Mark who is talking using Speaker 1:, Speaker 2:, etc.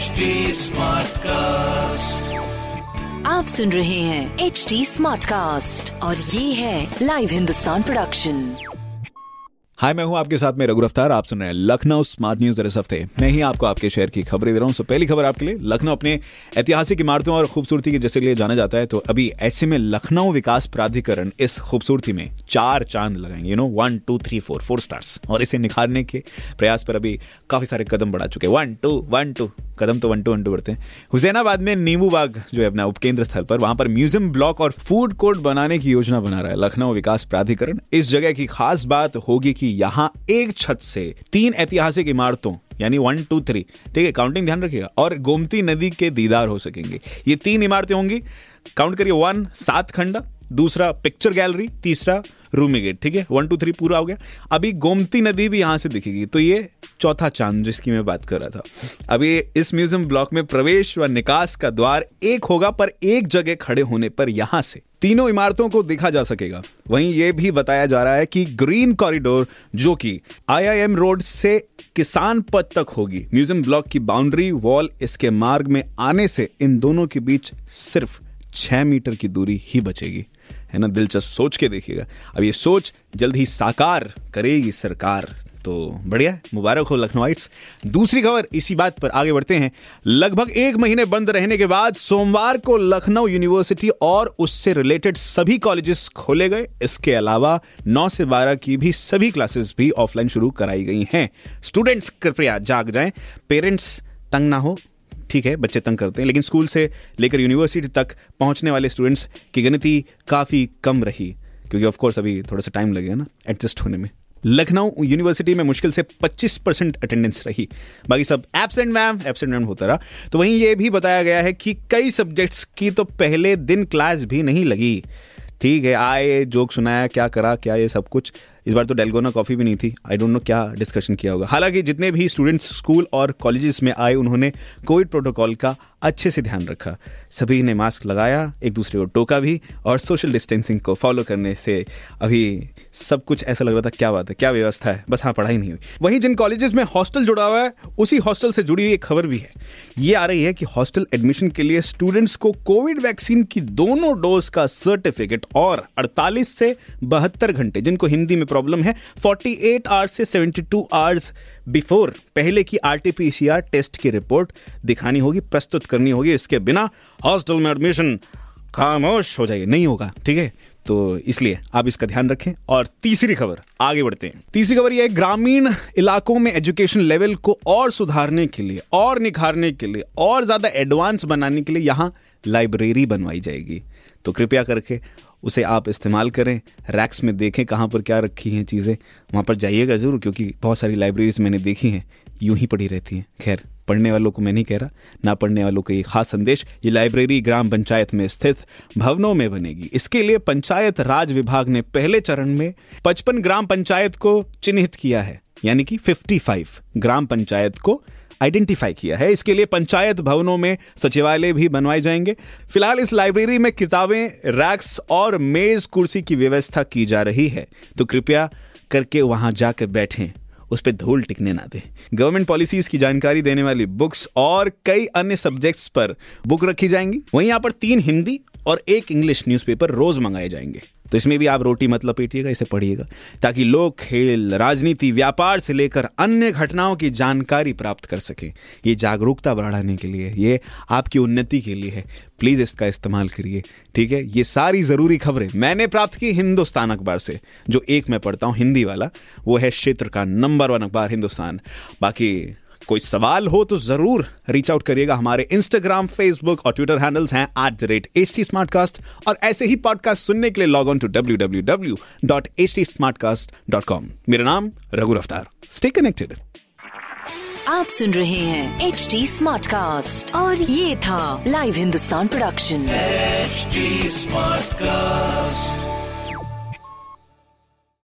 Speaker 1: HD Smartcast.
Speaker 2: आप सुन रहे हैं एच डी स्मार्ट कास्ट और ये है लाइव हिंदुस्तान प्रोडक्शन
Speaker 3: हाय मैं हूँ आपके साथ में रघु रफ्तार। आप सुन रहे हैं लखनऊ स्मार्ट न्यूज़ इस हफ़्ते। मैं ही आपको आपके शहर की खबरें दे रहा हूँ। सो पहली खबर आपके लिए लखनऊ अपने ऐतिहासिक इमारतों और खूबसूरती के जैसे लिए जाना जाता है तो अभी ऐसे में लखनऊ विकास प्राधिकरण इस खूबसूरती में चार चाँद लगाएँगे। You know one two three four four stars और इसे निखारने के प्रयास पर अभी काफ़ी सारे कदम बढ़ा चुके वन टू वन टू कदम तो वन टू वन टू बढ़ते हैं। हुसैनाबाद में नींबू बाग जो है अपना उपकेंद्र स्थल पर, वहाँ पर म्यूज़ियम ब्लॉक और फ़ूड कोर्ट बनाने की योजना बना रहा है। लखनऊ विकास प्राधिकरण, इस जगह की खास बात होगी कि यहाँ एक छत से तीन ऐतिहासिक इमारतों, यानी वन टू थ्री, ठीक है काउंटिंग ध्यान रखिएगा, और गोमती नदी के दीदार हो सकेंगे। ये तीन इमारतें होंगी। काउंट करिए वन सात खंडा, दूसरा पिक्चर गैलरी तीसरा रूमी गेट ठीक है? वन टू थ्री पूरा हो गया। अभी गोमती नदी भी यहाँ से दिखेगी। तो ये चौथा चाँद जिसकी मैं बात कर रहा था। अभी इस म्यूज़ियम ब्लॉक में प्रवेश व निकास का द्वार एक होगा, पर एक जगह खड़े होने पर यहाँ से तीनों इमारतों को देखा जा सकेगा। वहीं ये भी बताया जा रहा है कि ग्रीन कॉरिडोर, जो कि आईआईएम रोड से किसान पद तक होगी, म्यूज़ियम ब्लॉक की बाउंड्री वॉल इसके मार्ग में आने से इन दोनों के बीच सिर्फ़ छह मीटर की दूरी ही बचेगी। है ना, दिलचस्प सोच के देखिएगा। अब ये सोच जल्द ही साकार करेगी सरकार। तो बढ़िया, मुबारक हो लखनऊइट्स दूसरी खबर, इसी बात पर आगे बढ़ते हैं। लगभग एक महीने बंद रहने के बाद सोमवार को लखनऊ यूनिवर्सिटी और उससे रिलेटेड सभी कॉलेजेस खोले गए। इसके अलावा 9 से 12 की भी सभी क्लासेस भी ऑफलाइन शुरू कराई गई हैं। स्टूडेंट्स, कृपया जाग जाएँ। पेरेंट्स, तंग ना हो। ठीक है, बच्चे तंग करते हैं, लेकिन स्कूल से लेकर यूनिवर्सिटी तक पहुँचने वाले स्टूडेंट्स की गिनती काफ़ी कम रही, क्योंकि ऑफ़ कोर्स अभी थोड़ा सा टाइम लगेगा ना एडजस्ट होने में। लखनऊ यूनिवर्सिटी में मुश्किल से 25 परसेंट अटेंडेंस रही। बाकी सब एबसेंट मैम एबसेंट मैम होता रहा। तो वहीं ये भी बताया गया है कि कई सब्जेक्ट्स की तो पहले दिन क्लास भी नहीं लगी। ठीक है, आए, जोक सुनाया, क्या करा, क्या ये सब कुछ। इस बार तो डेलगोना कॉफ़ी भी नहीं थी। आई डोंट नो क्या डिस्कशन किया होगा। हालाँकि जितने भी स्टूडेंट्स स्कूल और कॉलेजेस में आए, उन्होंने कोविड प्रोटोकॉल का अच्छे से ध्यान रखा। सभी ने मास्क लगाया, एक दूसरे को टोका भी और सोशल डिस्टेंसिंग को फॉलो करने से अभी सब कुछ ऐसा लग रहा था, क्या बात है, क्या व्यवस्था है? बस हाँ पढ़ाई नहीं हुई। वहीं जिन कॉलेजेस में हॉस्टल जुड़ा हुआ है, उसी हॉस्टल से जुड़ी हुई एक खबर भी है। ये आ रही है कि हॉस्टल एडमिशन के लिए स्टूडेंट्स को कोविड वैक्सीन की दोनों डोज का सर्टिफिकेट और 48 से बहत्तर घंटे, जिनको हिंदी में प्रॉब्लम है। 48 आवर्स से 72 आवर्स बिफोर पहले की आरटीपीसीआर टेस्ट की रिपोर्ट दिखानी होगी, प्रस्तुत करनी होगी। इसके बिना हॉस्टल में एडमिशन खामोश हो जाएगी नहीं होगा, ठीक है? तो इसलिए आप इसका ध्यान रखें। और तीसरी खबर, आगे बढ़ते हैं। तीसरी खबर यह है, ग्रामीण इलाकों में एजुकेशन लेवल को और सुधारने के लिए, और निखारने के लिए, और ज़्यादा एडवांस बनाने के लिए यहाँ लाइब्रेरी बनवाई जाएगी। तो कृपया करके उसे आप इस्तेमाल करें, रैक्स में देखें कहाँ पर क्या रखी हैं चीज़ें। वहाँ पर जाइएगा ज़रूर, क्योंकि बहुत सारी लाइब्रेरीज मैंने देखी हैं, यूँ ही पड़ी रहती हैं। खैर पढ़ने वालों को मैं नहीं कह रहा, ना पढ़ने वालों का ये खास संदेश, ये लाइब्रेरी ग्राम पंचायत में स्थित भवनों में बनेगी। इसके लिए पंचायत राज विभाग ने पहले चरण में 55 ग्राम पंचायत को चिन्हित किया है, यानी कि 55 ग्राम पंचायत को आइडेंटिफाई किया है। इसके लिए पंचायत भवनों में सचिवालय भी बनवाए जाएँगे। फ़िलहाल इस लाइब्रेरी में किताबें, रैक्स और मेज कुर्सी की व्यवस्था की जा रही है। तो कृपया करके वहाँ जाकर बैठें। उस पर धूल टिकने ना दे। गवर्नमेंट पॉलिसीज़ की जानकारी देने वाली बुक्स और कई अन्य सब्जेक्ट्स पर बुक रखी जाएँगी। वहीं यहाँ पर तीन हिंदी और एक इंग्लिश न्यूज़पेपर रोज मंगाए जाएँगे। तो इसमें भी आप रोटी मत लपेटिएगा इसे पढ़िएगा। ताकि लोग खेल, राजनीति, व्यापार से लेकर अन्य घटनाओं की जानकारी प्राप्त कर सकें। ये जागरूकता बढ़ाने के लिए, ये आपकी उन्नति के लिए है। प्लीज़ इसका इस्तेमाल करिए, ठीक है? ये सारी ज़रूरी खबरें मैंने प्राप्त की हिंदुस्तान अखबार से, जो एक मैं पढ़ता हूँ, हिंदी वाला, वो है क्षेत्र का नंबर वन अखबार, हिंदुस्तान। बाकी कोई सवाल हो तो ज़रूर रीच आउट करिएगा। हमारे इंस्टाग्राम फेसबुक और ट्विटर हैंडल्स हैं at the rate H T और ऐसे ही पॉडकास्ट सुनने के लिए log on to W W W dot H T smart cast dot com मेरा नाम रघु रफ्तार। स्टे कनेक्टेड
Speaker 2: आप सुन रहे हैं एच टी स्मार्ट कास्ट और ये था live Hindustan production
Speaker 1: HD Smartcast.